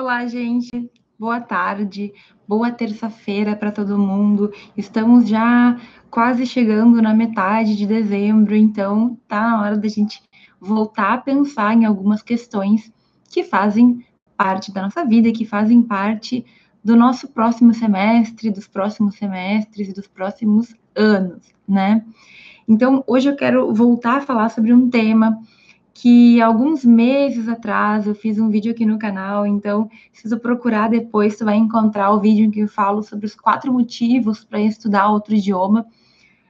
Olá, gente. Boa tarde. Boa terça-feira para todo mundo. Estamos já quase chegando na metade de dezembro, então tá na hora da gente voltar a pensar em algumas questões que fazem parte da nossa vida, que fazem parte do nosso próximo semestre, dos próximos semestres e dos próximos anos, né? Então, hoje eu quero voltar a falar sobre um tema que alguns meses atrás eu fiz um vídeo aqui no canal, então se tu procurar depois, tu vai encontrar o vídeo em que eu falo sobre os quatro motivos para estudar outro idioma.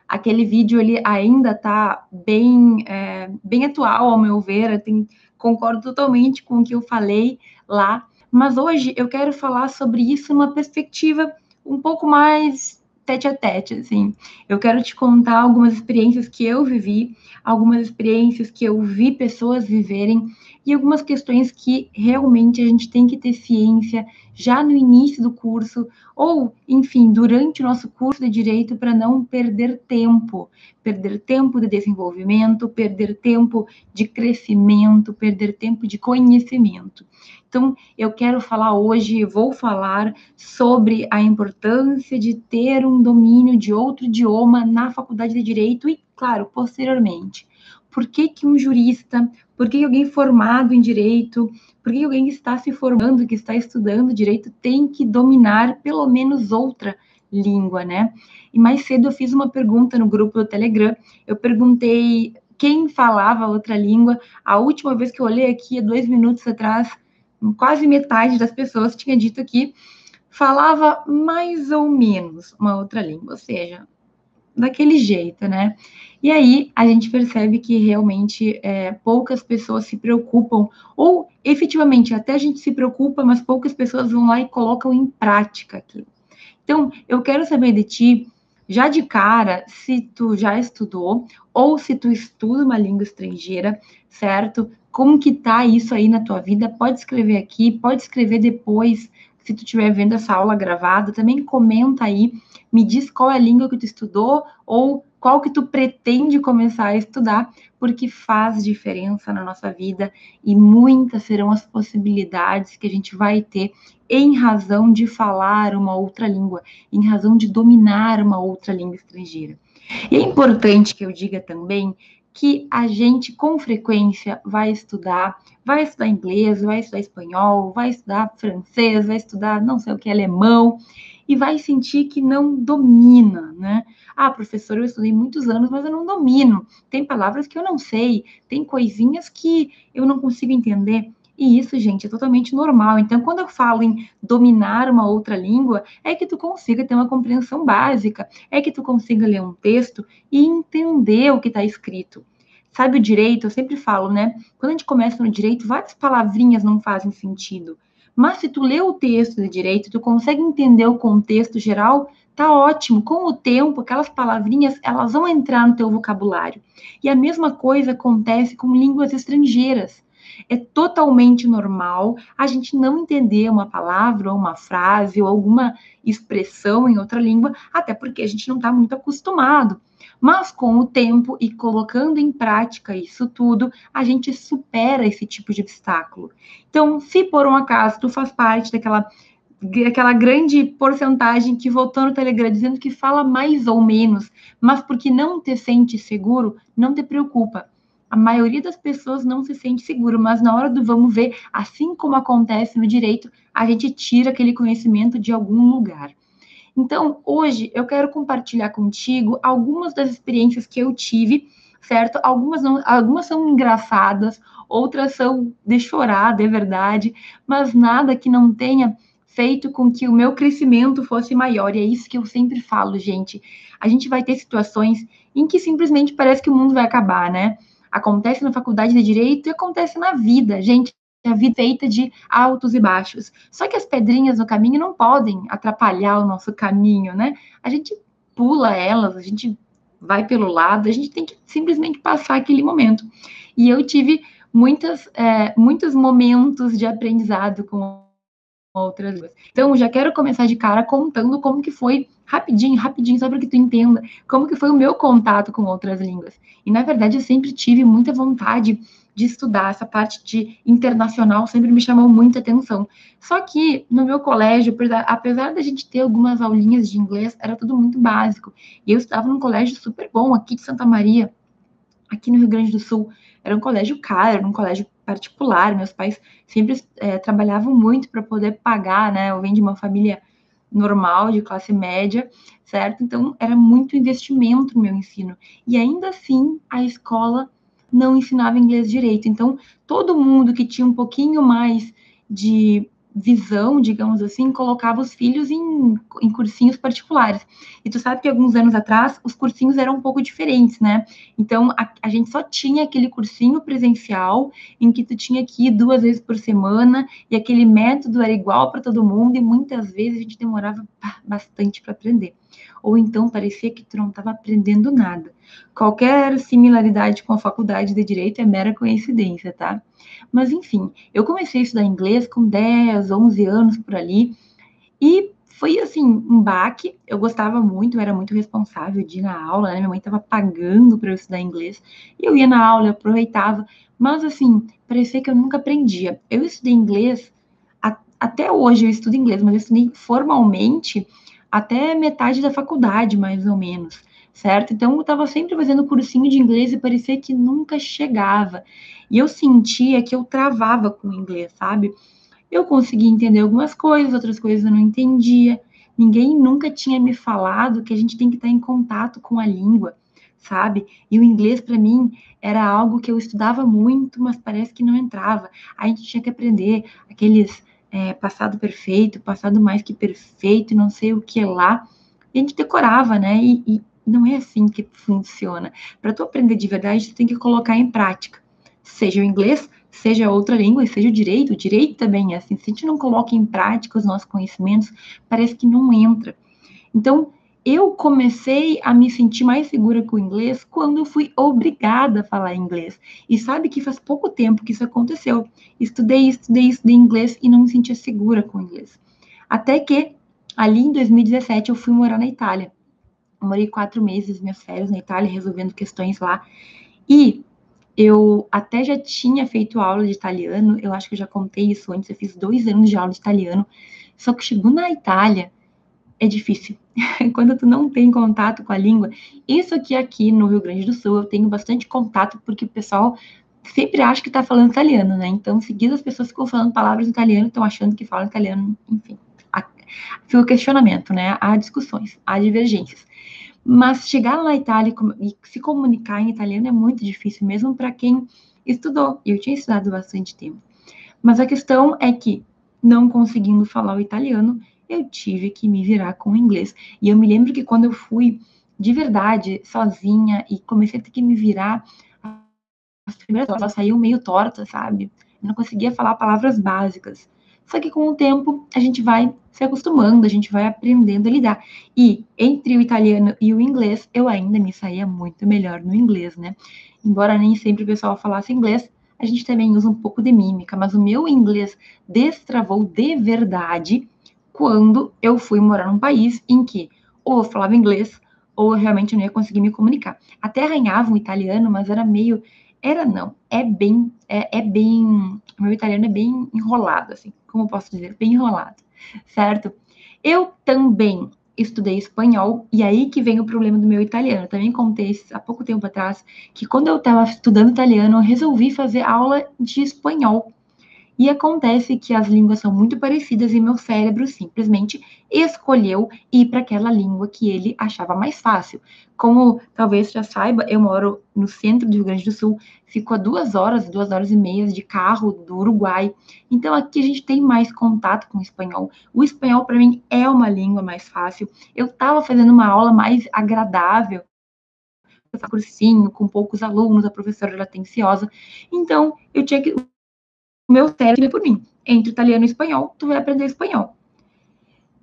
Aquele vídeo ele ainda está bem, é, bem atual, ao meu ver, eu tenho, concordo totalmente com o que eu falei lá, mas hoje eu quero falar sobre isso numa perspectiva um pouco mais tete a tete, assim. Eu quero te contar algumas experiências que eu vivi, algumas experiências que eu vi pessoas viverem e algumas questões que realmente a gente tem que ter ciência já no início do curso ou, enfim, durante o nosso curso de direito para não perder tempo, perder tempo de desenvolvimento, perder tempo de crescimento, perder tempo de conhecimento. Então, eu quero falar hoje, vou falar sobre a importância de ter um domínio de outro idioma na faculdade de direito e, claro, posteriormente. Por que, que um jurista, por que alguém formado em direito, por que alguém que está se formando, que está estudando direito, tem que dominar pelo menos outra língua, né? E mais cedo eu fiz uma pergunta no grupo do Telegram. Eu perguntei quem falava outra língua. A última vez que eu olhei aqui, há dois minutos atrás, quase metade das pessoas tinha dito que falava mais ou menos uma outra língua, ou seja, daquele jeito, né? E aí a gente percebe que realmente é, poucas pessoas se preocupam, ou efetivamente até a gente se preocupa, mas poucas pessoas vão lá e colocam em prática aquilo. Então, eu quero saber de ti, já de cara, se tu já estudou, ou se tu estuda uma língua estrangeira, certo? Como que tá isso aí na tua vida? Pode escrever aqui, pode escrever depois, se tu estiver vendo essa aula gravada, também comenta aí, me diz qual é a língua que tu estudou ou qual que tu pretende começar a estudar, porque faz diferença na nossa vida e muitas serão as possibilidades que a gente vai ter em razão de falar uma outra língua, em razão de dominar uma outra língua estrangeira. E é importante que eu diga também que a gente com frequência vai estudar, vai estudar inglês, vai estudar espanhol, vai estudar francês, vai estudar não sei o que alemão e vai sentir que não domina, né? Ah, professor, eu estudei muitos anos, mas eu não domino. Tem palavras que eu não sei, tem coisinhas que eu não consigo entender. E isso, gente, é totalmente normal. Então, quando eu falo em dominar uma outra língua, é que tu consiga ter uma compreensão básica, é que tu consiga ler um texto e entender o que está escrito. Sabe o direito? Eu sempre falo, né? Quando a gente começa no direito, várias palavrinhas não fazem sentido. Mas se tu lê o texto de direito, tu consegue entender o contexto geral, tá ótimo. Com o tempo, aquelas palavrinhas, elas vão entrar no teu vocabulário. E a mesma coisa acontece com línguas estrangeiras. É totalmente normal a gente não entender uma palavra, ou uma frase, ou alguma expressão em outra língua, até porque a gente não está muito acostumado. Mas com o tempo e colocando em prática isso tudo, a gente supera esse tipo de obstáculo. Então, se por um acaso tu faz parte daquela aquela grande porcentagem que votou no Telegram dizendo que fala mais ou menos, mas porque não te sente seguro, não te preocupa a maioria das pessoas não se sente seguro, mas na hora do vamos ver, assim como acontece no direito, a gente tira aquele conhecimento de algum lugar. Então, hoje eu quero compartilhar contigo algumas das experiências que eu tive, certo? Algumas, não, algumas são engraçadas, outras são de chorar, de verdade, mas nada que não tenha feito com que o meu crescimento fosse maior. E é isso que eu sempre falo, gente. A gente vai ter situações em que simplesmente parece que o mundo vai acabar, né? Acontece na faculdade de direito e acontece na vida, gente. A vida é feita de altos e baixos. Só que as pedrinhas no caminho não podem atrapalhar o nosso caminho, né? A gente pula elas, a gente vai pelo lado, a gente tem que simplesmente passar aquele momento. E eu tive muitas, é, muitos momentos de aprendizado com outras línguas. Então, já quero começar de cara contando como que foi, rapidinho, rapidinho, só para que tu entenda, como que foi o meu contato com outras línguas. E, na verdade, eu sempre tive muita vontade de estudar, essa parte de internacional sempre me chamou muita atenção. Só que, no meu colégio, apesar da gente ter algumas aulinhas de inglês, era tudo muito básico. E eu estava num colégio super bom, aqui de Santa Maria, aqui no Rio Grande do Sul. Era um colégio caro, era um colégio particular. Meus pais sempre é, trabalhavam muito para poder pagar, né? Eu venho de uma família normal, de classe média, certo? Então, era muito investimento no meu ensino. E ainda assim, a escola não ensinava inglês direito. Então, todo mundo que tinha um pouquinho mais de visão, digamos assim, colocava os filhos em, em cursinhos particulares. E tu sabe que alguns anos atrás os cursinhos eram um pouco diferentes, né? Então a, a gente só tinha aquele cursinho presencial em que tu tinha que ir duas vezes por semana e aquele método era igual para todo mundo e muitas vezes a gente demorava bastante para aprender. Ou então parecia que tu não estava aprendendo nada. Qualquer similaridade com a faculdade de direito é mera coincidência, tá? Mas enfim, eu comecei a estudar inglês com 10, 11 anos por ali, e foi assim, um baque. Eu gostava muito, eu era muito responsável de ir na aula, né? Minha mãe estava pagando para eu estudar inglês, e eu ia na aula, eu aproveitava, mas assim, parecia que eu nunca aprendia. Eu estudei inglês, a, até hoje eu estudo inglês, mas eu estudei formalmente até metade da faculdade, mais ou menos certo? Então eu estava sempre fazendo cursinho de inglês e parecia que nunca chegava. E eu sentia que eu travava com o inglês, sabe? Eu conseguia entender algumas coisas, outras coisas eu não entendia. Ninguém nunca tinha me falado que a gente tem que estar em contato com a língua, sabe? E o inglês para mim era algo que eu estudava muito, mas parece que não entrava. A gente tinha que aprender aqueles é, passado perfeito, passado mais que perfeito, não sei o que lá. E a gente decorava, né? E, e não é assim que funciona. Para tu aprender de verdade, tu tem que colocar em prática. Seja o inglês, seja outra língua, seja o direito. O direito também é assim. Se a gente não coloca em prática os nossos conhecimentos, parece que não entra. Então, eu comecei a me sentir mais segura com o inglês quando eu fui obrigada a falar inglês. E sabe que faz pouco tempo que isso aconteceu. Estudei, estudei, estudei inglês e não me sentia segura com o inglês. Até que, ali em 2017, eu fui morar na Itália. Morei quatro meses, minhas férias na Itália, resolvendo questões lá. E eu até já tinha feito aula de italiano, eu acho que eu já contei isso antes, eu fiz dois anos de aula de italiano. Só que chegou na Itália, é difícil. Quando tu não tem contato com a língua, isso que aqui no Rio Grande do Sul eu tenho bastante contato, porque o pessoal sempre acha que está falando italiano, né? Então, seguidas as pessoas ficam falando palavras em italiano, estão achando que falam italiano, enfim. Fica o questionamento, né? Há discussões, há divergências. Mas chegar na Itália e se comunicar em italiano é muito difícil, mesmo para quem estudou. Eu tinha estudado bastante tempo. Mas a questão é que, não conseguindo falar o italiano, eu tive que me virar com o inglês. E eu me lembro que quando eu fui de verdade, sozinha, e comecei a ter que me virar, as primeiras palavras saíam meio tortas, sabe? Eu não conseguia falar palavras básicas. Só que com o tempo a gente vai se acostumando, a gente vai aprendendo a lidar. E entre o italiano e o inglês, eu ainda me saía muito melhor no inglês, né? Embora nem sempre o pessoal falasse inglês, a gente também usa um pouco de mímica, mas o meu inglês destravou de verdade quando eu fui morar num país em que ou eu falava inglês ou eu realmente não ia conseguir me comunicar. Até arranhava um italiano, mas era meio era não, é bem, é, é bem, o meu italiano é bem enrolado, assim, como posso dizer, bem enrolado, certo? Eu também estudei espanhol, e aí que vem o problema do meu italiano. Eu também contei há pouco tempo atrás que quando eu estava estudando italiano, eu resolvi fazer aula de espanhol e acontece que as línguas são muito parecidas e meu cérebro simplesmente escolheu ir para aquela língua que ele achava mais fácil. Como talvez já saiba, eu moro no centro do Rio Grande do Sul, fico a duas horas, duas horas e meia de carro do Uruguai. Então aqui a gente tem mais contato com o espanhol. O espanhol para mim é uma língua mais fácil. Eu estava fazendo uma aula mais agradável cursinho, com poucos alunos, a professora era atenciosa. Então, eu tinha que meu cérebro por mim. Entre italiano e espanhol, tu vai aprender espanhol.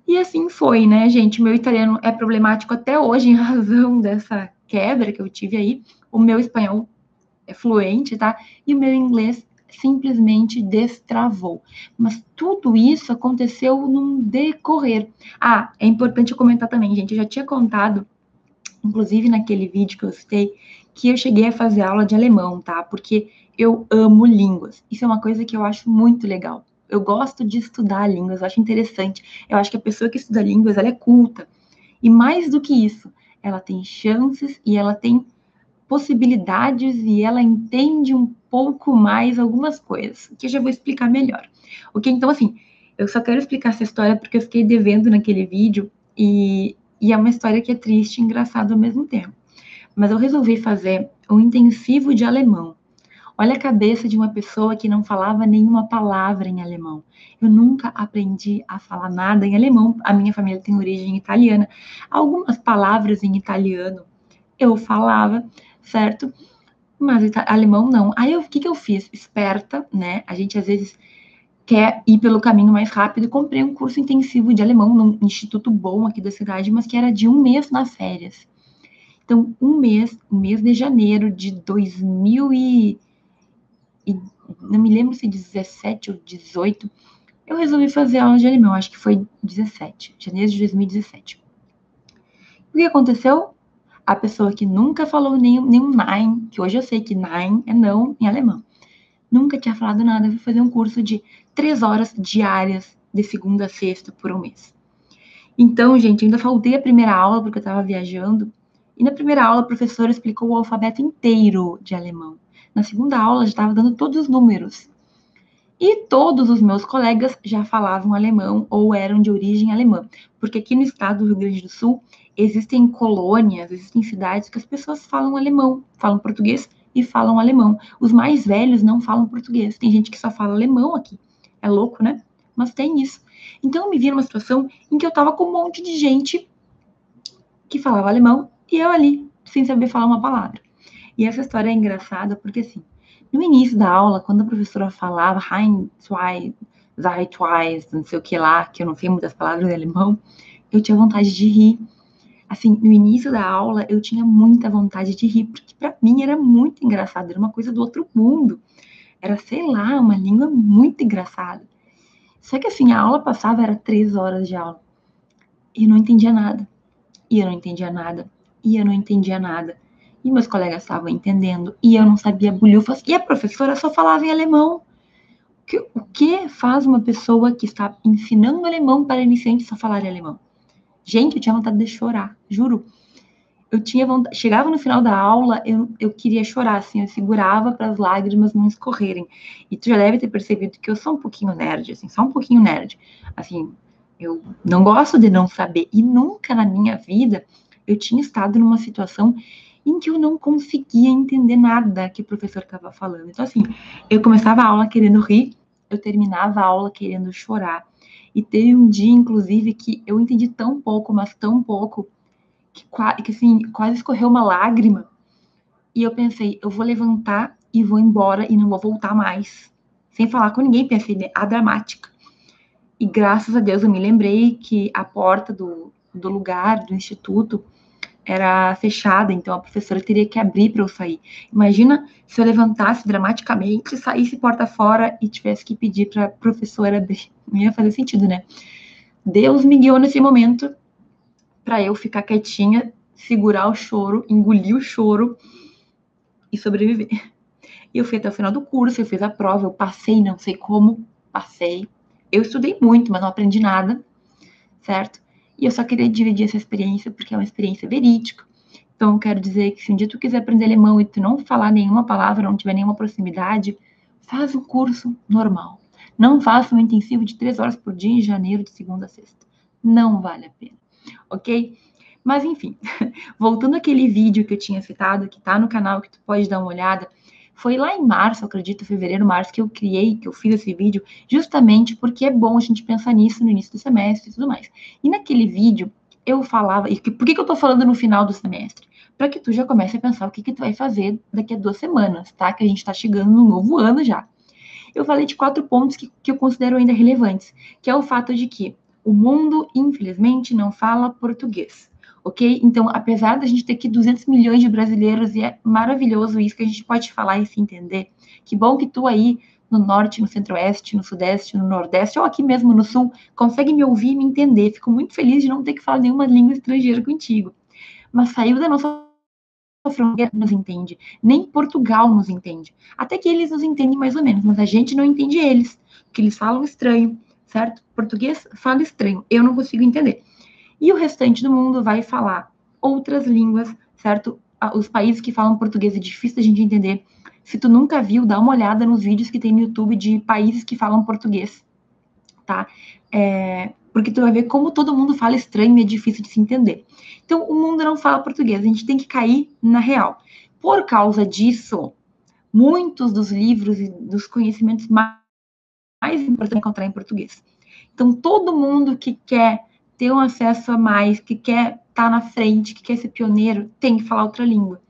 E assim foi, né, gente? Meu italiano é problemático até hoje em razão dessa quebra que eu tive aí. O meu espanhol é fluente, tá? E o meu inglês simplesmente destravou. Mas tudo isso aconteceu num decorrer. Ah, é importante eu comentar também, gente, eu já tinha contado, inclusive naquele vídeo que eu citei, que eu cheguei a fazer aula de alemão, tá? Porque eu amo línguas. Isso é uma coisa que eu acho muito legal. Eu gosto de estudar línguas, eu acho interessante. Eu acho que a pessoa que estuda línguas, ela é culta. E mais do que isso, ela tem chances e ela tem possibilidades e ela entende um pouco mais algumas coisas, que eu já vou explicar melhor. Ok? Então, assim, eu só quero explicar essa história porque eu fiquei devendo naquele vídeo e, e é uma história que é triste e engraçada ao mesmo tempo. Mas eu resolvi fazer um intensivo de alemão. Olha a cabeça de uma pessoa que não falava nenhuma palavra em alemão. Eu nunca aprendi a falar nada em alemão. A minha família tem origem italiana. Algumas palavras em italiano eu falava, certo? Mas alemão não. Aí o que, que eu fiz? Esperta, né? A gente às vezes quer ir pelo caminho mais rápido. Comprei um curso intensivo de alemão num instituto bom aqui da cidade, mas que era de um mês nas férias. Então, um mês, um mês de janeiro de 2000 e, e não me lembro se 17 ou 18, eu resolvi fazer aula de alemão, acho que foi 17, janeiro de 2017. O que aconteceu? a pessoa que nunca falou nenhum, nenhum nein, que hoje eu sei que nein é não em alemão, nunca tinha falado nada, eu fazer um curso de três horas diárias, de segunda a sexta, por um mês. Então, gente, ainda faltei a primeira aula, porque eu estava viajando, e na primeira aula a professora explicou o alfabeto inteiro de alemão. Na segunda aula já estava dando todos os números. E todos os meus colegas já falavam alemão ou eram de origem alemã, porque aqui no estado do Rio Grande do Sul existem colônias, existem cidades que as pessoas falam alemão, falam português e falam alemão. Os mais velhos não falam português. Tem gente que só fala alemão aqui. É louco, né? Mas tem isso. Então eu me vi numa situação em que eu tava com um monte de gente que falava alemão e eu ali, sem saber falar uma palavra. E essa história é engraçada porque assim, no início da aula, quando a professora falava Ein, zwei, sei, twice, não sei o que lá, que eu não sei muitas palavras em alemão, eu tinha vontade de rir assim, no início da aula eu tinha muita vontade de rir, porque para mim era muito engraçado, era uma coisa do outro mundo. Era, sei lá, uma língua muito engraçada. Só que assim, a aula passava, era três horas de aula. E eu não entendia nada. E eu não entendia nada. E eu não entendia nada. E meus colegas estavam entendendo. E eu não sabia bulhufas. E a professora só falava em alemão. O que faz uma pessoa que está ensinando alemão para iniciantes só falar em alemão? Gente, eu tinha vontade de chorar, juro. Eu tinha vontade, chegava no final da aula, eu, eu queria chorar, assim, eu segurava para as lágrimas não escorrerem. E tu já deve ter percebido que eu sou um pouquinho nerd, assim, só um pouquinho nerd. Assim, eu não gosto de não saber. E nunca na minha vida eu tinha estado numa situação em que eu não conseguia entender nada que o professor estava falando. Então, assim, eu começava a aula querendo rir, eu terminava a aula querendo chorar. E teve um dia, inclusive, que eu entendi tão pouco, mas tão pouco, que, que assim, quase escorreu uma lágrima. E eu pensei, eu vou levantar e vou embora e não vou voltar mais. Sem falar com ninguém, pensei, né? a dramática. E graças a Deus eu me lembrei que a porta do, do lugar, do instituto, era fechada, então a professora teria que abrir para eu sair. Imagina se eu levantasse dramaticamente, saísse porta fora e tivesse que pedir para a professora abrir. Não ia fazer sentido, né? Deus me guiou nesse momento para eu ficar quietinha, segurar o choro, engolir o choro e sobreviver. E eu fui até o final do curso, eu fiz a prova, eu passei, não sei como, passei. Eu estudei muito, mas não aprendi nada, certo? E eu só queria dividir essa experiência porque é uma experiência verídica. Então, eu quero dizer que se um dia tu quiser aprender alemão e tu não falar nenhuma palavra, não tiver nenhuma proximidade, faz um curso normal. Não faça um intensivo de três horas por dia em janeiro, de segunda a sexta. Não vale a pena, ok? Mas, enfim, voltando àquele vídeo que eu tinha citado, que tá no canal, que tu pode dar uma olhada, foi lá em março, acredito, fevereiro, março, que eu criei, que eu fiz esse vídeo, justamente porque é bom a gente pensar nisso no início do semestre e tudo mais. E naquele vídeo, eu falava, e por que, que eu tô falando no final do semestre? Para que tu já comece a pensar o que, que tu vai fazer daqui a duas semanas, tá? Que a gente tá chegando no novo ano já. Eu falei de quatro pontos que, que eu considero ainda relevantes, que é o fato de que o mundo, infelizmente, não fala português ok? Então, apesar da gente ter aqui 200 milhões de brasileiros, e é maravilhoso isso que a gente pode falar e se entender, que bom que tu aí no norte, no centro-oeste, no sudeste, no nordeste, ou aqui mesmo no sul, consegue me ouvir e me entender. Fico muito feliz de não ter que falar nenhuma língua estrangeira contigo. Mas saiu da nossa fronteira nos entende, nem Portugal nos entende. Até que eles nos entendem mais ou menos, mas a gente não entende eles, porque eles falam estranho, certo? Português fala estranho, eu não consigo entender. E o restante do mundo vai falar outras línguas, certo? Os países que falam português é difícil da gente entender. Se tu nunca viu, dá uma olhada nos vídeos que tem no YouTube de países que falam português, tá? É, porque tu vai ver como todo mundo fala estranho e é difícil de se entender. Então, o mundo não fala português, a gente tem que cair na real. Por causa disso, muitos dos livros e dos conhecimentos mais, mais importantes encontrar em português. Então, todo mundo que quer ter um acesso a mais, que quer estar tá na frente, que quer ser pioneiro, tem que falar outra língua.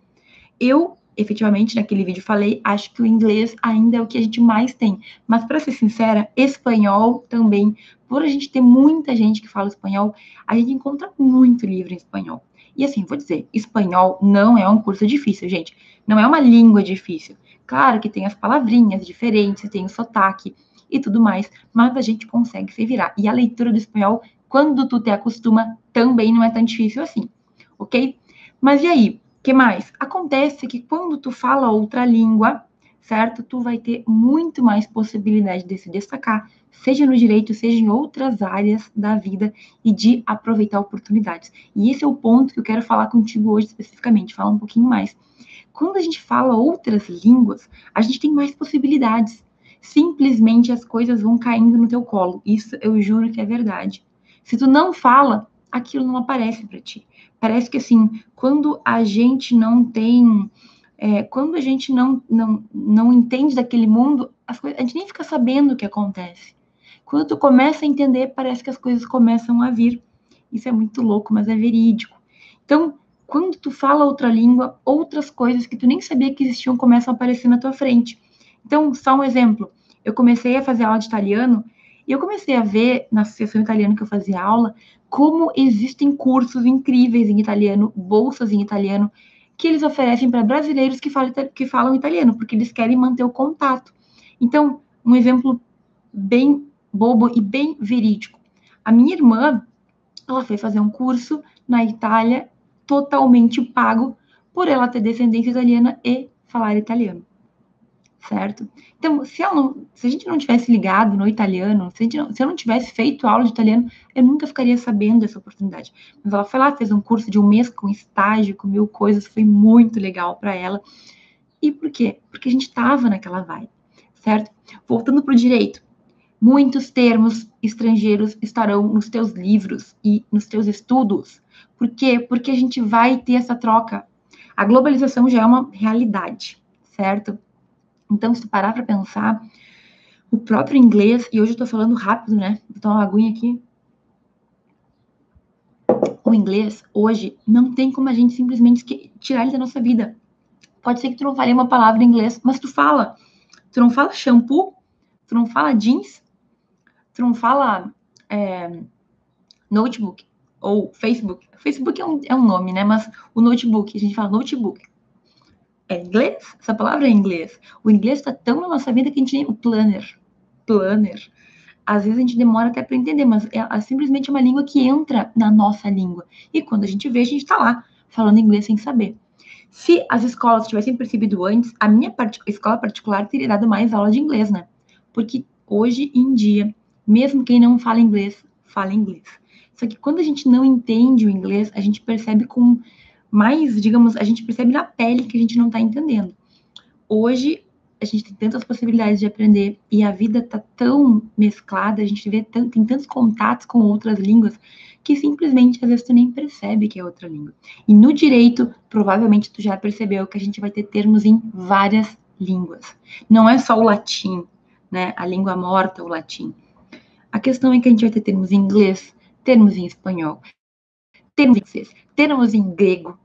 Eu efetivamente, naquele vídeo falei, acho que o inglês ainda é o que a gente mais tem. Mas, para ser sincera, espanhol também. Por a gente ter muita gente que fala espanhol, a gente encontra muito livro em espanhol. E assim, vou dizer, espanhol não é um curso difícil, gente. Não é uma língua difícil. Claro que tem as palavrinhas diferentes, tem o sotaque e tudo mais, mas a gente consegue se virar. E a leitura do espanhol, quando tu te acostuma, também não é tão difícil assim, ok? Mas e aí? que mais? Acontece que quando tu fala outra língua, certo? Tu vai ter muito mais possibilidade de se destacar, seja no direito, seja em outras áreas da vida e de aproveitar oportunidades. E esse é o ponto que eu quero falar contigo hoje especificamente, falar um pouquinho mais. Quando a gente fala outras línguas, a gente tem mais possibilidades. Simplesmente as coisas vão caindo no teu colo. Isso eu juro que é verdade. Se tu não fala, aquilo não aparece para ti. Parece que assim, quando a gente não tem, é, quando a gente não, não, não entende daquele mundo, coisas, a gente nem fica sabendo o que acontece. Quando tu começa a entender, parece que as coisas começam a vir. Isso é muito louco, mas é verídico. Então, quando tu fala outra língua, outras coisas que tu nem sabia que existiam começam a aparecer na tua frente. Então, só um exemplo. Eu comecei a fazer aula de italiano e eu comecei a ver na associação italiana que eu fazia aula como existem cursos incríveis em italiano, bolsas em italiano, que eles oferecem para brasileiros que falam, que falam italiano, porque eles querem manter o contato. Então, um exemplo bem bobo e bem verídico. A minha irmã, ela foi fazer um curso na Itália totalmente pago por ela ter descendência italiana e falar italiano certo? Então, se, não, se, a gente não tivesse ligado no italiano, se, não, se, eu não tivesse feito aula de italiano, eu nunca ficaria sabendo dessa oportunidade. Mas ela foi lá, fez um curso de um mês com estágio, com mil coisas, foi muito legal para ela. E por quê? Porque a gente estava naquela vibe, certo? Voltando para o direito, muitos termos estrangeiros estarão nos teus livros e nos teus estudos. Por quê? Porque a gente vai ter essa troca. A globalização já é uma realidade, certo? Então, se tu parar para pensar, o próprio inglês, e hoje eu tô falando rápido, né? Vou tomar uma aguinha aqui. O inglês, hoje, não tem como a gente simplesmente tirar ele da nossa vida. Pode ser que tu não fale uma palavra em inglês, mas tu fala. Tu não fala shampoo, tu não fala jeans, tu não fala é, notebook ou Facebook. Facebook é um, é um nome, né? Mas o notebook, a gente fala notebook é inglês? Essa palavra é inglês. O inglês está tão na nossa vida que a gente nem. O planner. Planner. Às vezes a gente demora até para entender, mas é, é, simplesmente uma língua que entra na nossa língua. E quando a gente vê, a gente está lá falando inglês sem saber. Se as escolas tivessem percebido antes, a minha part escola particular teria dado mais aula de inglês, né? Porque hoje em dia, mesmo quem não fala inglês, fala inglês. Só que quando a gente não entende o inglês, a gente percebe com mais, digamos, a gente percebe na pele que a gente não está entendendo. Hoje, a gente tem tantas possibilidades de aprender e a vida está tão mesclada, a gente vê tanto, tem tantos contatos com outras línguas que simplesmente às vezes tu nem percebe que é outra língua. E no direito, provavelmente tu já percebeu que a gente vai ter termos em várias línguas. Não é só o latim, né? A língua morta, o latim. A questão é que a gente vai ter termos em inglês, termos em espanhol, termos em francês, termos em grego,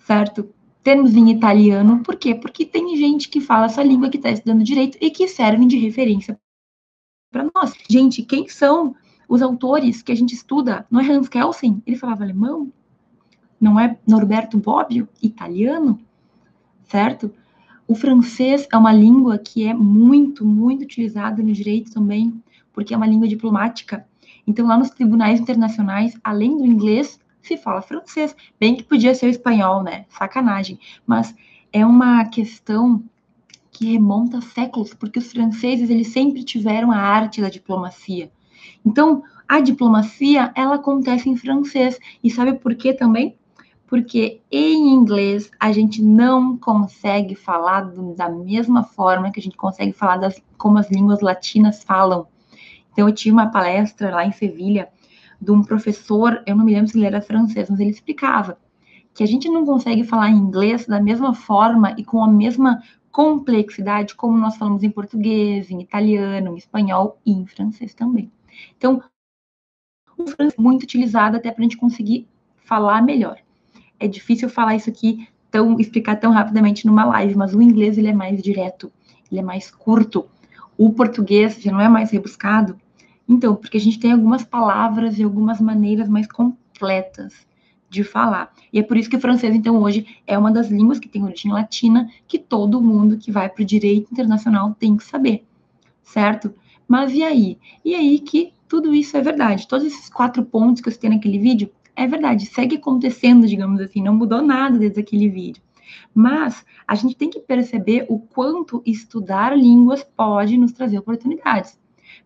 certo? Termos em italiano. Por quê? Porque tem gente que fala essa língua que está estudando direito e que servem de referência para nós. Gente, quem são os autores que a gente estuda? Não é Hans Kelsen? Ele falava alemão? Não é Norberto Bobbio? Italiano? Certo? O francês é uma língua que é muito, muito utilizada no direito também, porque é uma língua diplomática. Então, lá nos tribunais internacionais, além do inglês, se fala francês. Bem que podia ser o espanhol, né? Sacanagem. Mas é uma questão que remonta a séculos, porque os franceses eles sempre tiveram a arte da diplomacia. Então, a diplomacia, ela acontece em francês. E sabe por quê também? Porque em inglês a gente não consegue falar do, da mesma forma que a gente consegue falar das, como as línguas latinas falam. Então, eu tive uma palestra lá em Sevilha de um professor, eu não me lembro se ele era francês, mas ele explicava que a gente não consegue falar inglês da mesma forma e com a mesma complexidade como nós falamos em português, em italiano, em espanhol e em francês também. Então, o francês é muito utilizado até para a gente conseguir falar melhor. É difícil falar isso aqui, tão, explicar tão rapidamente numa live, mas o inglês ele é mais direto, ele é mais curto. O português já não é mais rebuscado. Então, porque a gente tem algumas palavras e algumas maneiras mais completas de falar. E é por isso que o francês, então, hoje é uma das línguas que tem origem latina que todo mundo que vai para o direito internacional tem que saber, certo? Mas e aí? E aí que tudo isso é verdade. Todos esses quatro pontos que eu citei naquele vídeo é verdade, segue acontecendo, digamos assim, não mudou nada desde aquele vídeo. Mas a gente tem que perceber o quanto estudar línguas pode nos trazer oportunidades.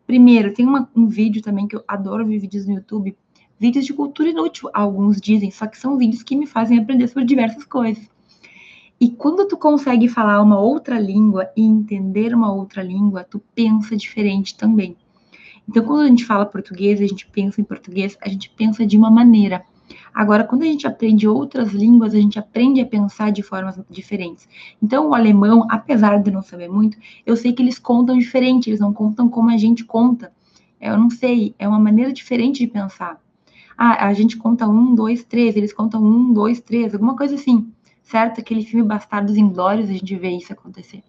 Primeiro, tem uma, um vídeo também que eu adoro ver vídeos no YouTube vídeos de cultura inútil, alguns dizem, só que são vídeos que me fazem aprender sobre diversas coisas. E quando tu consegue falar uma outra língua e entender uma outra língua, tu pensa diferente também. Então, quando a gente fala português, a gente pensa em português, a gente pensa de uma maneira. Agora, quando a gente aprende outras línguas, a gente aprende a pensar de formas diferentes. Então, o alemão, apesar de não saber muito, eu sei que eles contam diferente, eles não contam como a gente conta. Eu não sei, é uma maneira diferente de pensar. Ah, a gente conta um, dois, três, eles contam um, dois, três, alguma coisa assim, certo? Aquele filme Bastardos Inglórios, a gente vê isso acontecer.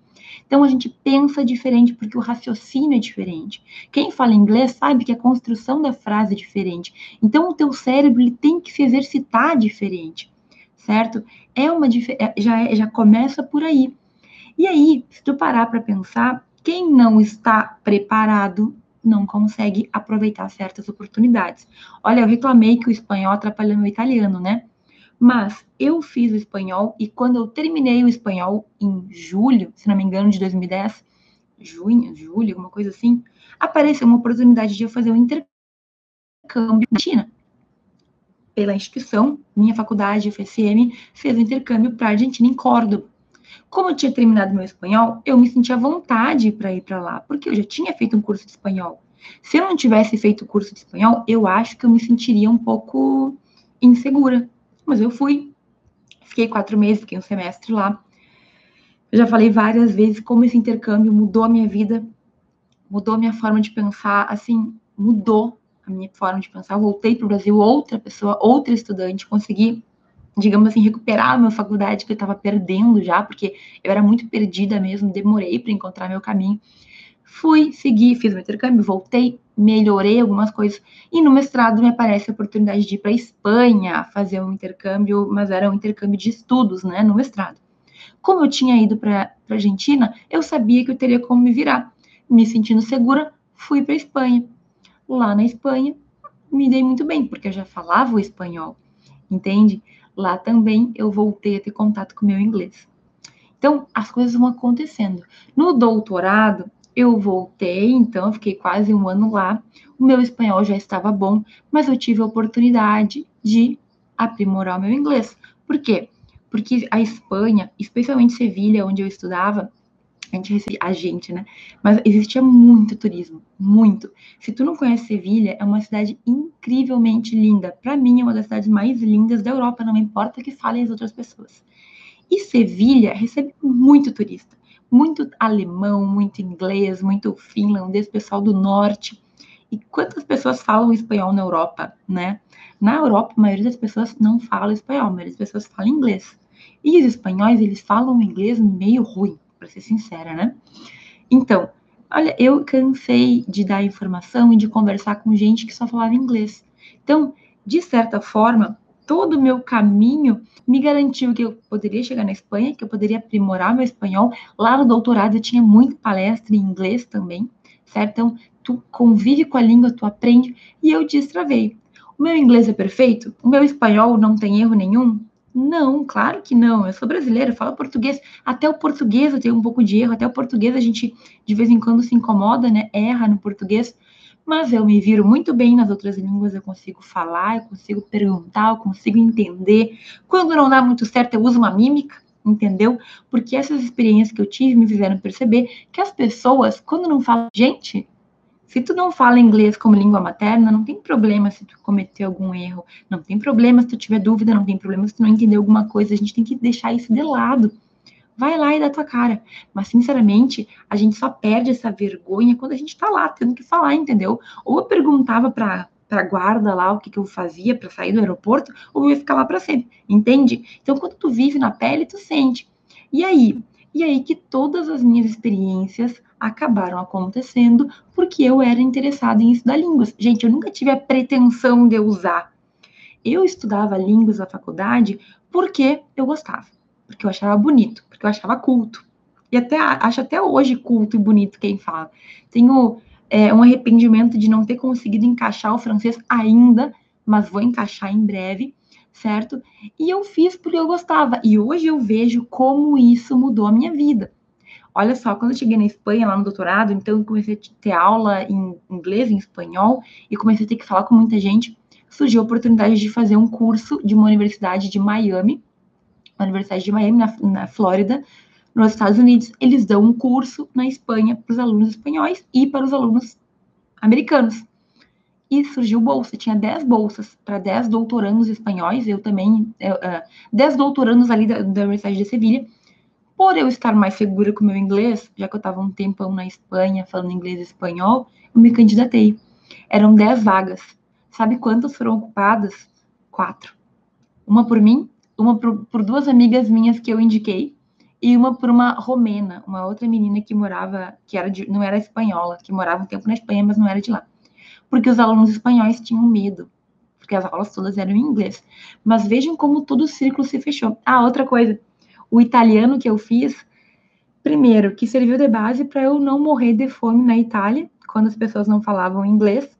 Então a gente pensa diferente porque o raciocínio é diferente. Quem fala inglês sabe que a construção da frase é diferente. Então o teu cérebro ele tem que se exercitar diferente, certo? É uma é, já é, já começa por aí. E aí, se tu parar para pensar, quem não está preparado não consegue aproveitar certas oportunidades. Olha, eu reclamei que o espanhol atrapalhou meu italiano, né? Mas eu fiz o espanhol e quando eu terminei o espanhol em julho, se não me engano, de 2010, junho, julho, alguma coisa assim, apareceu uma oportunidade de eu fazer um intercâmbio na China. Pela instituição, minha faculdade, FSM, fez o um intercâmbio para a Argentina, em Córdoba. Como eu tinha terminado meu espanhol, eu me sentia à vontade para ir para lá, porque eu já tinha feito um curso de espanhol. Se eu não tivesse feito o curso de espanhol, eu acho que eu me sentiria um pouco insegura. Mas eu fui, fiquei quatro meses, fiquei um semestre lá. Eu já falei várias vezes como esse intercâmbio mudou a minha vida, mudou a minha forma de pensar, assim, mudou a minha forma de pensar. Eu voltei para o Brasil outra pessoa, outra estudante, consegui digamos assim, recuperar a minha faculdade que eu estava perdendo já, porque eu era muito perdida mesmo, demorei para encontrar meu caminho. Fui, segui, fiz meu intercâmbio, voltei, melhorei algumas coisas. E no mestrado me aparece a oportunidade de ir para Espanha fazer um intercâmbio, mas era um intercâmbio de estudos, né, no mestrado. Como eu tinha ido para a Argentina, eu sabia que eu teria como me virar. Me sentindo segura, fui para Espanha. Lá na Espanha, me dei muito bem, porque eu já falava o espanhol, entende? lá também eu voltei a ter contato com o meu inglês. Então, as coisas vão acontecendo. No doutorado, eu voltei, então, eu fiquei quase um ano lá. O meu espanhol já estava bom, mas eu tive a oportunidade de aprimorar o meu inglês. Por quê? Porque a Espanha, especialmente Sevilha, onde eu estudava, a gente recebia, a gente, né? Mas existia muito turismo, muito. Se tu não conhece Sevilha, é uma cidade incrivelmente linda. Para mim, é uma das cidades mais lindas da Europa, não importa o que falem as outras pessoas. E Sevilha recebe muito turista, muito alemão, muito inglês, muito finlandês, pessoal do norte. E quantas pessoas falam espanhol na Europa, né? Na Europa, a maioria das pessoas não fala espanhol, a maioria das pessoas fala inglês. E os espanhóis, eles falam inglês meio ruim para ser sincera, né? Então, olha, eu cansei de dar informação e de conversar com gente que só falava inglês. Então, de certa forma, todo o meu caminho me garantiu que eu poderia chegar na Espanha, que eu poderia aprimorar meu espanhol. Lá no doutorado eu tinha muita palestra em inglês também, certo? Então, tu convive com a língua, tu aprende, e eu destravei. O meu inglês é perfeito? O meu espanhol não tem erro nenhum? Não, claro que não. Eu sou brasileira, falo português. Até o português eu tenho um pouco de erro. Até o português a gente de vez em quando se incomoda, né? Erra no português. Mas eu me viro muito bem nas outras línguas. Eu consigo falar, eu consigo perguntar, eu consigo entender. Quando não dá muito certo, eu uso uma mímica, entendeu? Porque essas experiências que eu tive me fizeram perceber que as pessoas, quando não falam, gente, se tu não fala inglês como língua materna, não tem problema se tu cometer algum erro, não tem problema se tu tiver dúvida, não tem problema se tu não entender alguma coisa, a gente tem que deixar isso de lado. Vai lá e dá tua cara. Mas, sinceramente, a gente só perde essa vergonha quando a gente tá lá, tendo que falar, entendeu? Ou eu perguntava pra, pra guarda lá o que, que eu fazia para sair do aeroporto, ou eu ia ficar lá para sempre, entende? Então, quando tu vive na pele, tu sente. E aí? E aí que todas as minhas experiências acabaram acontecendo porque eu era interessada em estudar línguas. Gente, eu nunca tive a pretensão de usar. Eu estudava línguas na faculdade porque eu gostava, porque eu achava bonito, porque eu achava culto. E até acho até hoje culto e bonito quem fala. Tenho é, um arrependimento de não ter conseguido encaixar o francês ainda, mas vou encaixar em breve, certo? E eu fiz porque eu gostava. E hoje eu vejo como isso mudou a minha vida. Olha só, quando eu cheguei na Espanha, lá no doutorado, então eu comecei a ter aula em inglês, em espanhol, e comecei a ter que falar com muita gente. Surgiu a oportunidade de fazer um curso de uma universidade de Miami, a Universidade de Miami, na, na Flórida, nos Estados Unidos. Eles dão um curso na Espanha para os alunos espanhóis e para os alunos americanos. E surgiu bolsa, tinha 10 bolsas para 10 doutorandos espanhóis, eu também, eu, uh, 10 doutorandos ali da, da Universidade de Sevilha, por eu estar mais segura com o meu inglês, já que eu estava um tempão na Espanha falando inglês e espanhol, eu me candidatei. Eram 10 vagas. Sabe quantas foram ocupadas? Quatro. Uma por mim, uma por, por duas amigas minhas que eu indiquei, e uma por uma romena, uma outra menina que morava, que era de, não era espanhola, que morava um tempo na Espanha, mas não era de lá. Porque os alunos espanhóis tinham medo, porque as aulas todas eram em inglês. Mas vejam como todo o círculo se fechou. Ah, outra coisa, o italiano que eu fiz, primeiro, que serviu de base para eu não morrer de fome na Itália, quando as pessoas não falavam inglês,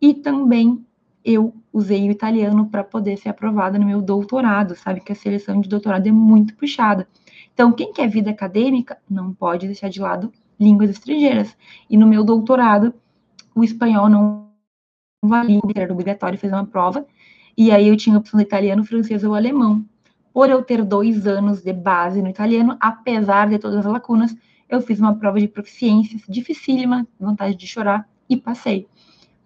e também eu usei o italiano para poder ser aprovada no meu doutorado, sabe que a seleção de doutorado é muito puxada. Então, quem quer vida acadêmica não pode deixar de lado línguas estrangeiras. E no meu doutorado, o espanhol não valia, era obrigatório fazer uma prova, e aí eu tinha a opção do italiano, francês ou alemão por eu ter dois anos de base no italiano, apesar de todas as lacunas, eu fiz uma prova de proficiência dificílima, vontade de chorar, e passei,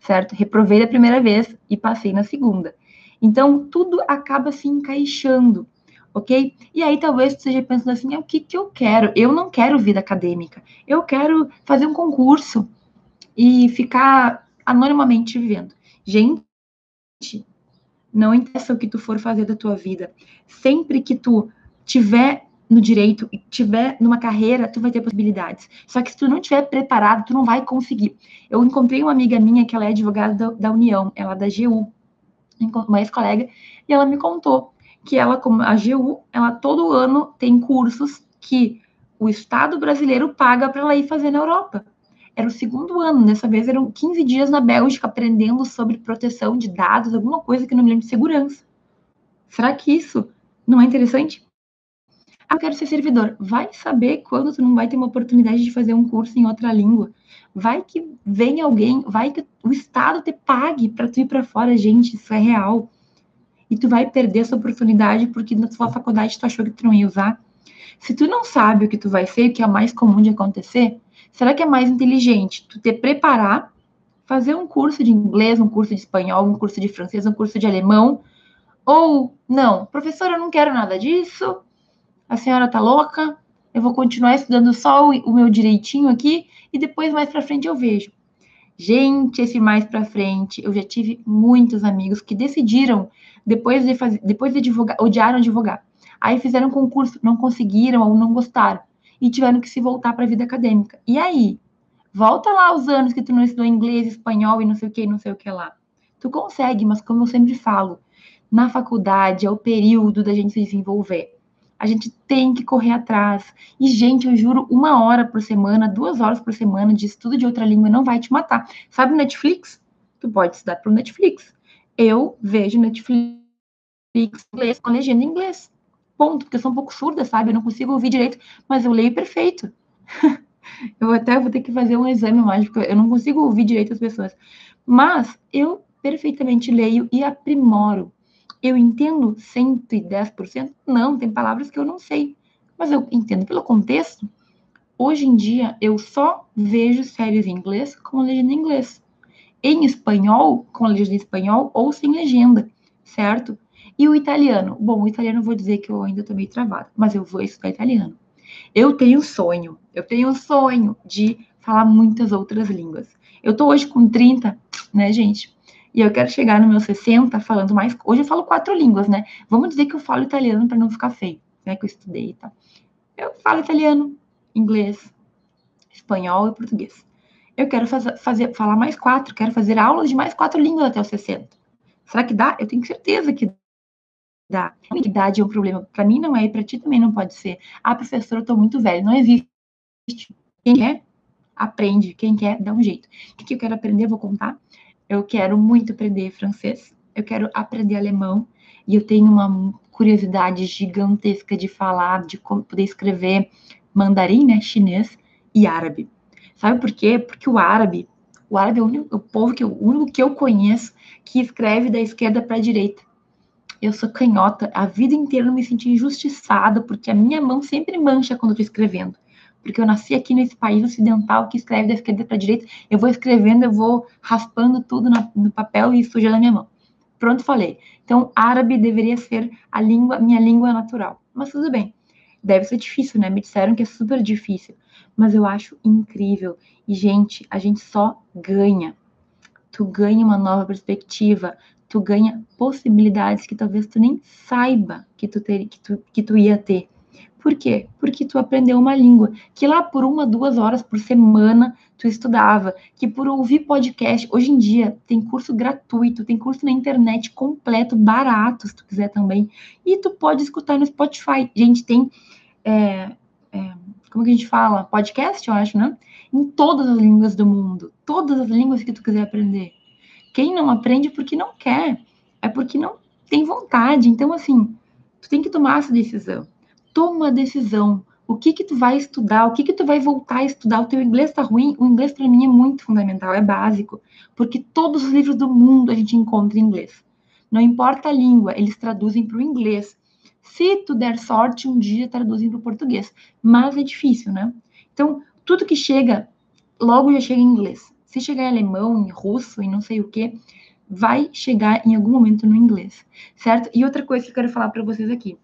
certo? Reprovei da primeira vez e passei na segunda. Então, tudo acaba se encaixando, ok? E aí, talvez você esteja pensando assim, é o que, que eu quero? Eu não quero vida acadêmica, eu quero fazer um concurso e ficar anonimamente vivendo. Gente, não interessa o que tu for fazer da tua vida. Sempre que tu tiver no direito e tiver numa carreira, tu vai ter possibilidades. Só que se tu não tiver preparado, tu não vai conseguir. Eu encontrei uma amiga minha que ela é advogada da, da União, ela é da GU, uma ex-colega, e ela me contou que ela, como a GU, ela todo ano tem cursos que o Estado brasileiro paga para ela ir fazer na Europa. Era o segundo ano, dessa vez eram 15 dias na Bélgica aprendendo sobre proteção de dados, alguma coisa que não me lembro de segurança. Será que isso não é interessante? Ah, quero ser servidor. Vai saber quando tu não vai ter uma oportunidade de fazer um curso em outra língua. Vai que vem alguém, vai que o Estado te pague para tu ir para fora, gente, isso é real. E tu vai perder essa oportunidade porque na tua faculdade tu achou que tu não ia usar. Se tu não sabe o que tu vai ser, o que é mais comum de acontecer, Será que é mais inteligente tu te preparar, fazer um curso de inglês, um curso de espanhol, um curso de francês, um curso de alemão? Ou não, professora, eu não quero nada disso, a senhora tá louca, eu vou continuar estudando só o, o meu direitinho aqui e depois mais para frente eu vejo. Gente, esse mais para frente, eu já tive muitos amigos que decidiram depois de fazer, depois de advogar, odiaram advogar. Aí fizeram concurso, não conseguiram ou não gostaram e tiveram que se voltar para a vida acadêmica. E aí? Volta lá os anos que tu não estudou inglês, espanhol e não sei o que, não sei o que lá. Tu consegue, mas como eu sempre falo, na faculdade, é o período da gente se desenvolver. A gente tem que correr atrás. E, gente, eu juro, uma hora por semana, duas horas por semana de estudo de outra língua não vai te matar. Sabe Netflix? Tu pode estudar pro Netflix. Eu vejo Netflix inglês com legenda em inglês. Ponto, porque eu sou um pouco surda, sabe? Eu não consigo ouvir direito, mas eu leio perfeito. eu até vou ter que fazer um exame mágico, eu não consigo ouvir direito as pessoas. Mas eu perfeitamente leio e aprimoro. Eu entendo 110%? Não, tem palavras que eu não sei. Mas eu entendo pelo contexto. Hoje em dia, eu só vejo séries em inglês com legenda em inglês. Em espanhol, com legenda em espanhol ou sem legenda, certo? E o italiano? Bom, o italiano vou dizer que eu ainda tô meio travada, mas eu vou estudar italiano. Eu tenho sonho, eu tenho sonho de falar muitas outras línguas. Eu tô hoje com 30, né, gente? E eu quero chegar no meu 60 falando mais. Hoje eu falo quatro línguas, né? Vamos dizer que eu falo italiano para não ficar feio, né? Que eu estudei e tal. Eu falo italiano, inglês, espanhol e português. Eu quero fazer, fazer, falar mais quatro, quero fazer aulas de mais quatro línguas até os 60. Será que dá? Eu tenho certeza que dá. A idade é um problema. Para mim não é, e para ti também não pode ser. Ah, professora, eu tô muito velho. Não existe. Quem quer, aprende. Quem quer, dá um jeito. O que eu quero aprender, vou contar. Eu quero muito aprender francês, eu quero aprender alemão, e eu tenho uma curiosidade gigantesca de falar, de poder escrever mandarim, né, chinês e árabe. Sabe por quê? Porque o árabe, o árabe é o, único, o povo que eu, o único que eu conheço que escreve da esquerda para a direita. Eu sou canhota, a vida inteira eu me senti injustiçada porque a minha mão sempre mancha quando eu estou escrevendo porque eu nasci aqui nesse país ocidental que escreve da esquerda para a direita, eu vou escrevendo, eu vou raspando tudo na, no papel e sujando a minha mão. Pronto, falei. Então, árabe deveria ser a língua, minha língua natural. Mas tudo bem. Deve ser difícil, né? Me disseram que é super difícil. Mas eu acho incrível. E, gente, a gente só ganha. Tu ganha uma nova perspectiva. Tu ganha possibilidades que talvez tu nem saiba que tu, ter, que tu, que tu ia ter por quê? Porque tu aprendeu uma língua que lá por uma, duas horas por semana tu estudava, que por ouvir podcast, hoje em dia tem curso gratuito, tem curso na internet completo, barato, se tu quiser também, e tu pode escutar no Spotify. Gente, tem, é, é, como que a gente fala? Podcast, eu acho, né? Em todas as línguas do mundo, todas as línguas que tu quiser aprender. Quem não aprende é porque não quer, é porque não tem vontade. Então, assim, tu tem que tomar essa decisão toma uma decisão. O que que tu vai estudar? O que que tu vai voltar a estudar? O teu inglês está ruim? O inglês para mim é muito fundamental, é básico, porque todos os livros do mundo a gente encontra em inglês. Não importa a língua, eles traduzem para o inglês. Se tu der sorte, um dia traduzem para o português, mas é difícil, né? Então, tudo que chega, logo já chega em inglês. Se chegar em alemão, em russo, e não sei o que, vai chegar em algum momento no inglês, certo? E outra coisa que eu quero falar para vocês aqui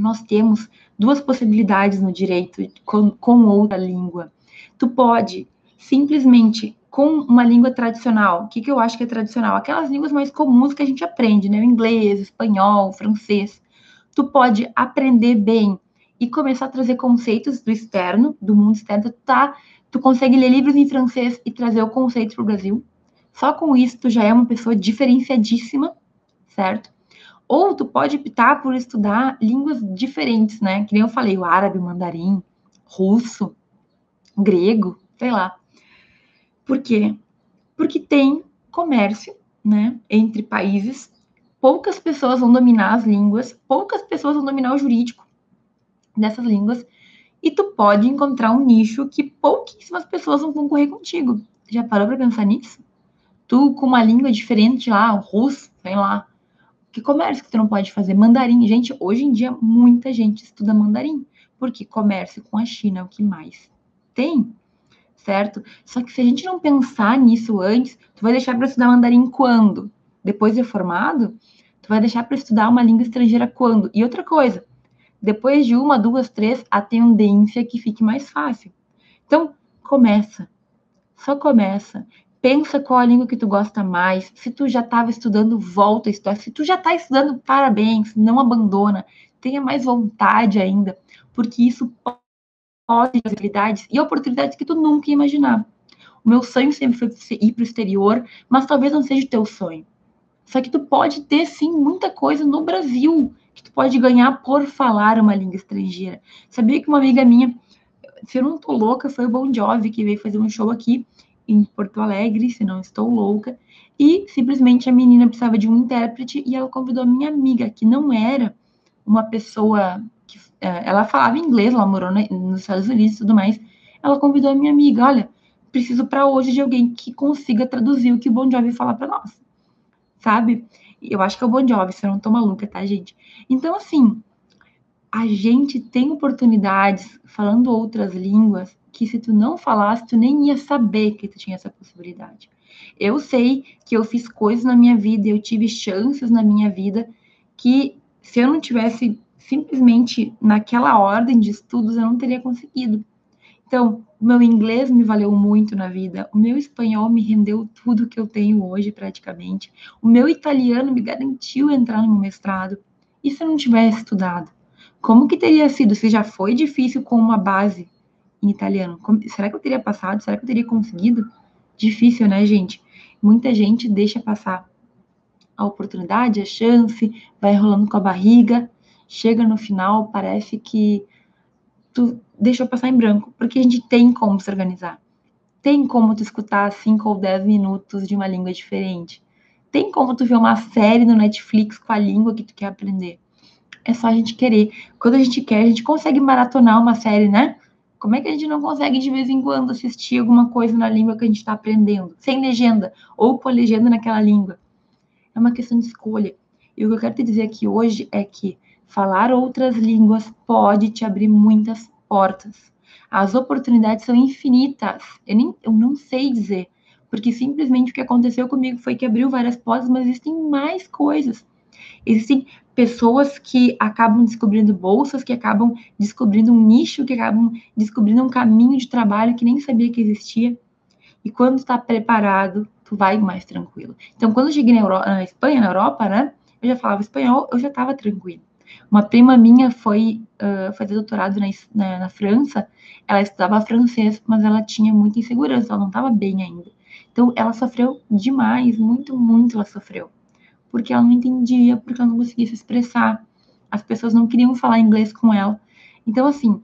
nós temos duas possibilidades no direito com, com outra língua. Tu pode simplesmente com uma língua tradicional. O que, que eu acho que é tradicional? Aquelas línguas mais comuns que a gente aprende, né? O inglês, espanhol, francês. Tu pode aprender bem e começar a trazer conceitos do externo, do mundo externo, tá? Tu consegue ler livros em francês e trazer o conceito para o Brasil. Só com isso tu já é uma pessoa diferenciadíssima, certo? Ou tu pode optar por estudar línguas diferentes, né? Que nem eu falei, o árabe, o mandarim, russo, grego, sei lá. Por quê? Porque tem comércio, né, entre países. Poucas pessoas vão dominar as línguas, poucas pessoas vão dominar o jurídico dessas línguas, e tu pode encontrar um nicho que pouquíssimas pessoas vão concorrer contigo. Já parou para pensar nisso? Tu com uma língua diferente lá, o russo, sei lá, que comércio que tu não pode fazer? Mandarim. Gente, hoje em dia muita gente estuda mandarim, porque comércio com a China é o que mais tem, certo? Só que se a gente não pensar nisso antes, tu vai deixar para estudar mandarim quando? Depois de formado? Tu vai deixar para estudar uma língua estrangeira quando? E outra coisa, depois de uma, duas, três, a tendência é que fique mais fácil. Então, começa. Só começa pensa qual a língua que tu gosta mais. Se tu já estava estudando, volta a estudar. Se tu já está estudando, parabéns, não abandona. Tenha mais vontade ainda, porque isso pode habilidades e oportunidades que tu nunca ia imaginar. O meu sonho sempre foi ir para o exterior, mas talvez não seja o teu sonho, Só que tu pode ter sim muita coisa no Brasil que tu pode ganhar por falar uma língua estrangeira. Sabia que uma amiga minha, se eu não tô louca, foi o Bon Jovi que veio fazer um show aqui em Porto Alegre, se não estou louca, e simplesmente a menina precisava de um intérprete e ela convidou a minha amiga, que não era uma pessoa que eh, ela falava inglês, ela morou nos Estados Unidos e tudo mais. Ela convidou a minha amiga, olha, preciso para hoje de alguém que consiga traduzir o que o Bon Jovi fala para nós. Sabe? Eu acho que é o Bon Jovi, se não tô maluca, tá, gente? Então, assim, a gente tem oportunidades falando outras línguas que se tu não falasse, tu nem ia saber que tu tinha essa possibilidade. Eu sei que eu fiz coisas na minha vida, eu tive chances na minha vida que se eu não tivesse simplesmente naquela ordem de estudos, eu não teria conseguido. Então, o meu inglês me valeu muito na vida, o meu espanhol me rendeu tudo que eu tenho hoje, praticamente. O meu italiano me garantiu entrar no meu mestrado. E se eu não tivesse estudado? Como que teria sido? Se já foi difícil com uma base em italiano, como, será que eu teria passado? Será que eu teria conseguido? Difícil, né, gente? Muita gente deixa passar a oportunidade, a chance, vai rolando com a barriga, chega no final, parece que tu deixou passar em branco, porque a gente tem como se organizar. Tem como tu escutar 5 ou 10 minutos de uma língua diferente. Tem como tu ver uma série no Netflix com a língua que tu quer aprender. É só a gente querer. Quando a gente quer, a gente consegue maratonar uma série, né? Como é que a gente não consegue de vez em quando assistir alguma coisa na língua que a gente está aprendendo, sem legenda, ou com a legenda naquela língua? É uma questão de escolha. E o que eu quero te dizer aqui hoje é que falar outras línguas pode te abrir muitas portas. As oportunidades são infinitas. Eu, nem, eu não sei dizer, porque simplesmente o que aconteceu comigo foi que abriu várias portas, mas existem mais coisas. Existem pessoas que acabam descobrindo bolsas, que acabam descobrindo um nicho, que acabam descobrindo um caminho de trabalho que nem sabia que existia. E quando está preparado, tu vai mais tranquilo. Então, quando eu cheguei na, na Espanha, na Europa, né, eu já falava espanhol, eu já estava tranquilo. Uma prima minha foi uh, fazer doutorado na, na, na, França, ela estudava francês, mas ela tinha muita insegurança, ela não estava bem ainda. Então, ela sofreu demais, muito, muito ela sofreu. Porque ela não entendia, porque ela não conseguia se expressar. As pessoas não queriam falar inglês com ela. Então, assim,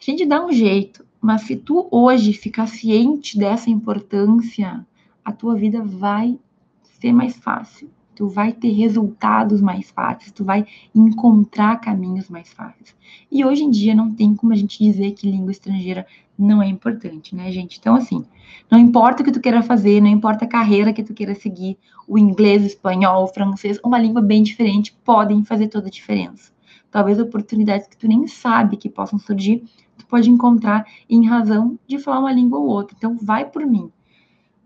a gente dá um jeito, mas se tu hoje ficar ciente dessa importância, a tua vida vai ser mais fácil tu vai ter resultados mais fáceis, tu vai encontrar caminhos mais fáceis. E hoje em dia não tem como a gente dizer que língua estrangeira não é importante, né, gente? Então, assim, não importa o que tu queira fazer, não importa a carreira que tu queira seguir, o inglês, o espanhol, o francês, uma língua bem diferente podem fazer toda a diferença. Talvez oportunidades que tu nem sabe que possam surgir, tu pode encontrar em razão de falar uma língua ou outra. Então, vai por mim.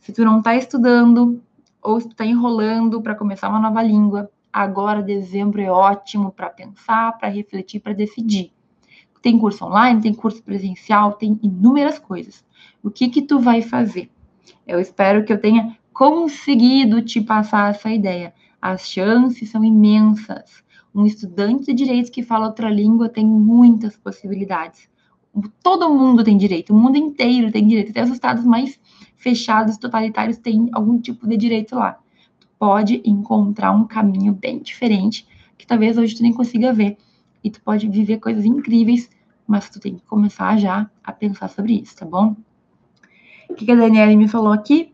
Se tu não tá estudando, ou está enrolando para começar uma nova língua. Agora, dezembro é ótimo para pensar, para refletir, para decidir. Tem curso online, tem curso presencial, tem inúmeras coisas. O que que tu vai fazer? Eu espero que eu tenha conseguido te passar essa ideia. As chances são imensas. Um estudante de direitos que fala outra língua tem muitas possibilidades. Todo mundo tem direito, o mundo inteiro tem direito, até os estados mais fechados, totalitários, têm algum tipo de direito lá. Tu pode encontrar um caminho bem diferente, que talvez hoje tu nem consiga ver. E tu pode viver coisas incríveis, mas tu tem que começar já a pensar sobre isso, tá bom? O que a Daniela me falou aqui?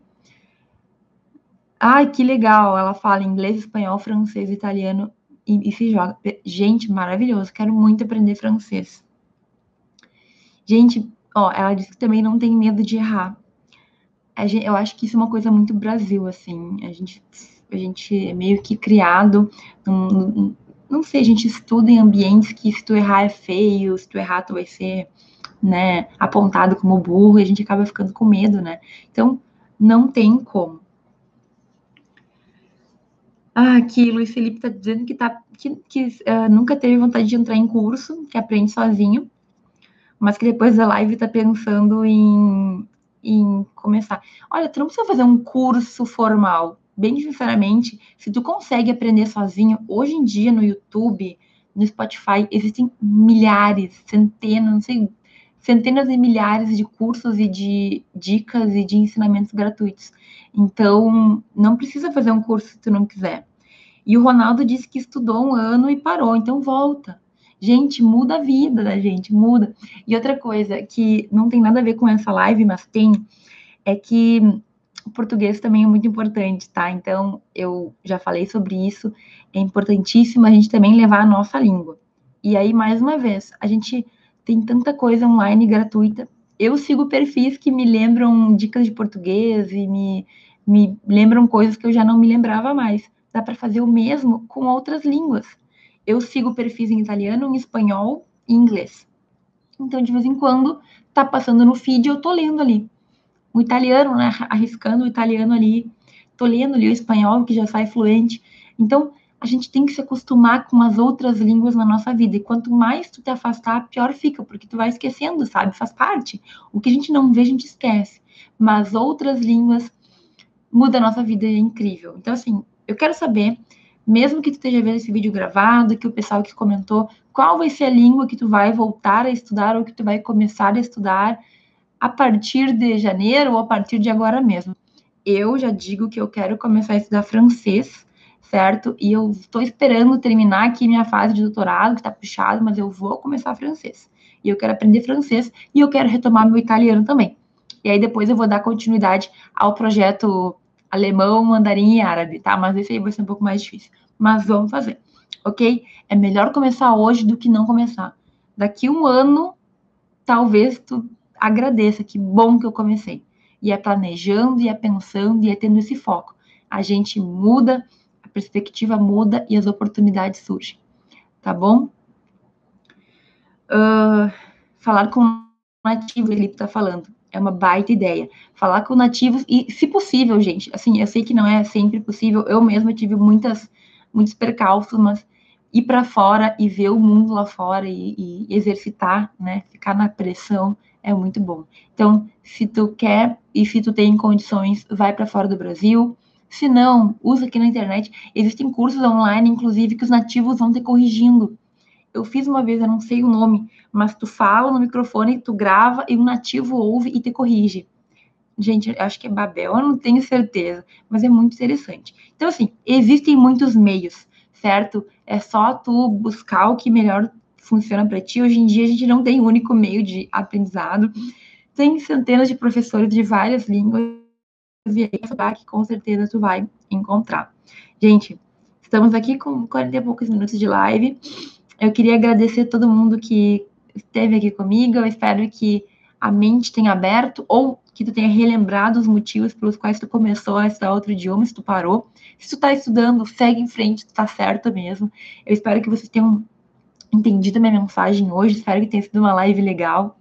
Ai, que legal! Ela fala inglês, espanhol, francês, italiano e, e se joga. Gente, maravilhoso! Quero muito aprender francês. Gente, ó, ela disse que também não tem medo de errar gente, eu acho que isso é uma coisa muito Brasil, assim. A gente, a gente é meio que criado, num, num, não sei, a gente estuda em ambientes que se tu errar é feio, se tu errar tu vai ser, né, apontado como burro, e a gente acaba ficando com medo, né? Então, não tem como. Ah, aqui, Luiz Felipe tá dizendo que, tá, que, que uh, nunca teve vontade de entrar em curso, que aprende sozinho, mas que depois da live tá pensando em em começar. Olha, tu não precisa fazer um curso formal. Bem sinceramente, se tu consegue aprender sozinho, hoje em dia no YouTube, no Spotify, existem milhares, centenas, não sei, centenas e milhares de cursos e de dicas e de ensinamentos gratuitos. Então, não precisa fazer um curso se tu não quiser. E o Ronaldo disse que estudou um ano e parou, então volta. Gente, muda a vida da gente, muda. E outra coisa que não tem nada a ver com essa live, mas tem, é que o português também é muito importante, tá? Então, eu já falei sobre isso. É importantíssimo a gente também levar a nossa língua. E aí, mais uma vez, a gente tem tanta coisa online gratuita. Eu sigo perfis que me lembram dicas de português e me, me lembram coisas que eu já não me lembrava mais. Dá para fazer o mesmo com outras línguas eu sigo perfis em italiano, em espanhol e inglês. Então, de vez em quando, tá passando no feed, eu tô lendo ali. O italiano, né? Arriscando o italiano ali. Tô lendo ali o espanhol, que já sai fluente. Então, a gente tem que se acostumar com as outras línguas na nossa vida. E quanto mais tu te afastar, pior fica, porque tu vai esquecendo, sabe? Faz parte. O que a gente não vê, a gente esquece. Mas outras línguas mudam a nossa vida, é incrível. Então, assim, eu quero saber mesmo que tu esteja vendo esse vídeo gravado, que o pessoal que comentou, qual vai ser a língua que tu vai voltar a estudar ou que tu vai começar a estudar a partir de janeiro ou a partir de agora mesmo. Eu já digo que eu quero começar a estudar francês, certo? E eu estou esperando terminar aqui minha fase de doutorado, que está puxado, mas eu vou começar francês. E eu quero aprender francês e eu quero retomar meu italiano também. E aí depois eu vou dar continuidade ao projeto alemão, mandarim e árabe, tá? Mas esse aí vai ser um pouco mais difícil. Mas vamos fazer, ok? É melhor começar hoje do que não começar. Daqui um ano, talvez tu agradeça, que bom que eu comecei. E é planejando, e é pensando, e é tendo esse foco. A gente muda, a perspectiva muda e as oportunidades surgem. Tá bom? Uh, falar com o nativo, Felipe está falando. É uma baita ideia. Falar com nativos e, se possível, gente, assim, eu sei que não é sempre possível. Eu mesma tive muitas, muitos percalços, mas ir para fora e ver o mundo lá fora e, e, exercitar, né? Ficar na pressão é muito bom. Então, se tu quer e se tu tem condições, vai para fora do Brasil. Se não, usa aqui na internet. Existem cursos online, inclusive, que os nativos vão te corrigindo. Eu fiz uma vez, eu não sei o nome, mas tu fala no microfone, tu grava e um nativo ouve e te corrige. Gente, acho que é Babel, eu não tenho certeza, mas é muito interessante. Então, assim, existem muitos meios, certo? É só tu buscar o que melhor funciona para ti. Hoje em dia, a gente não tem um único meio de aprendizado. Tem centenas de professores de várias línguas e aí, que com certeza tu vai encontrar. Gente, estamos aqui com 40 e poucos minutos de live. Eu queria agradecer todo mundo que esteve aqui comigo. Eu espero que a mente tenha aberto ou que tu tenha relembrado os motivos pelos quais tu começou a estudar outro idioma, se tu parou. Se tu tá estudando, segue em frente, tu tá certo mesmo. Eu espero que vocês tenham entendido a minha mensagem hoje. Espero que tenha sido uma live legal.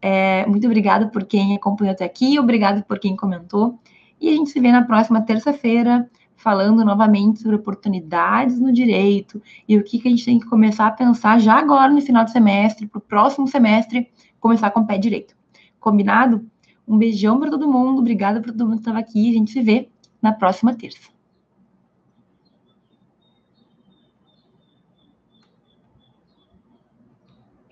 É, muito obrigada por quem acompanhou até aqui, obrigado por quem comentou. E a gente se vê na próxima terça-feira falando novamente sobre oportunidades no direito e o que, que a gente tem que começar a pensar já agora no final do semestre, para o próximo semestre, começar com o pé direito. Combinado? Um beijão para todo mundo, obrigada por todo mundo que estava aqui. A gente se vê na próxima terça.